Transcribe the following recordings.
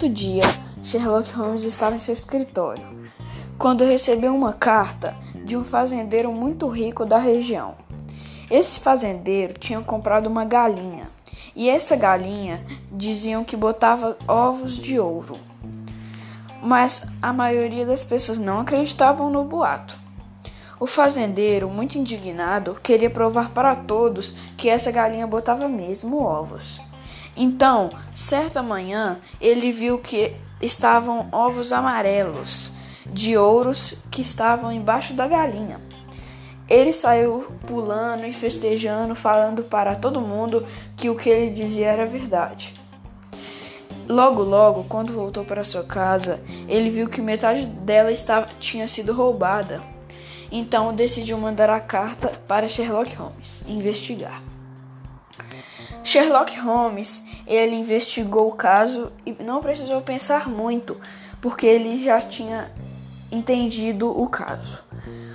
Certo dia, Sherlock Holmes estava em seu escritório quando recebeu uma carta de um fazendeiro muito rico da região. Esse fazendeiro tinha comprado uma galinha e essa galinha diziam que botava ovos de ouro. Mas a maioria das pessoas não acreditavam no boato. O fazendeiro, muito indignado, queria provar para todos que essa galinha botava mesmo ovos. Então, certa manhã, ele viu que estavam ovos amarelos de ouros que estavam embaixo da galinha. Ele saiu pulando e festejando, falando para todo mundo que o que ele dizia era verdade. Logo, logo, quando voltou para sua casa, ele viu que metade dela estava, tinha sido roubada. Então decidiu mandar a carta para Sherlock Holmes investigar. Sherlock Holmes, ele investigou o caso e não precisou pensar muito, porque ele já tinha entendido o caso.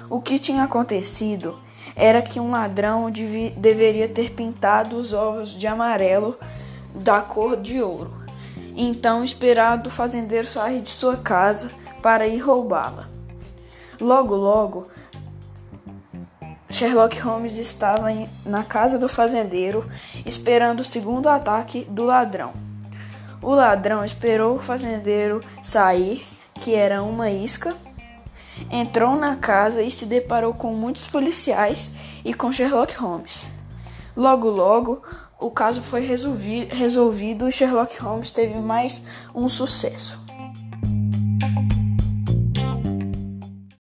O que tinha acontecido era que um ladrão deveria ter pintado os ovos de amarelo da cor de ouro. Então esperado o fazendeiro sair de sua casa para ir roubá-la. Logo, logo, Sherlock Holmes estava em, na casa do fazendeiro esperando o segundo ataque do ladrão. O ladrão esperou o fazendeiro sair, que era uma isca, entrou na casa e se deparou com muitos policiais e com Sherlock Holmes. Logo, logo, o caso foi resolvido e Sherlock Holmes teve mais um sucesso.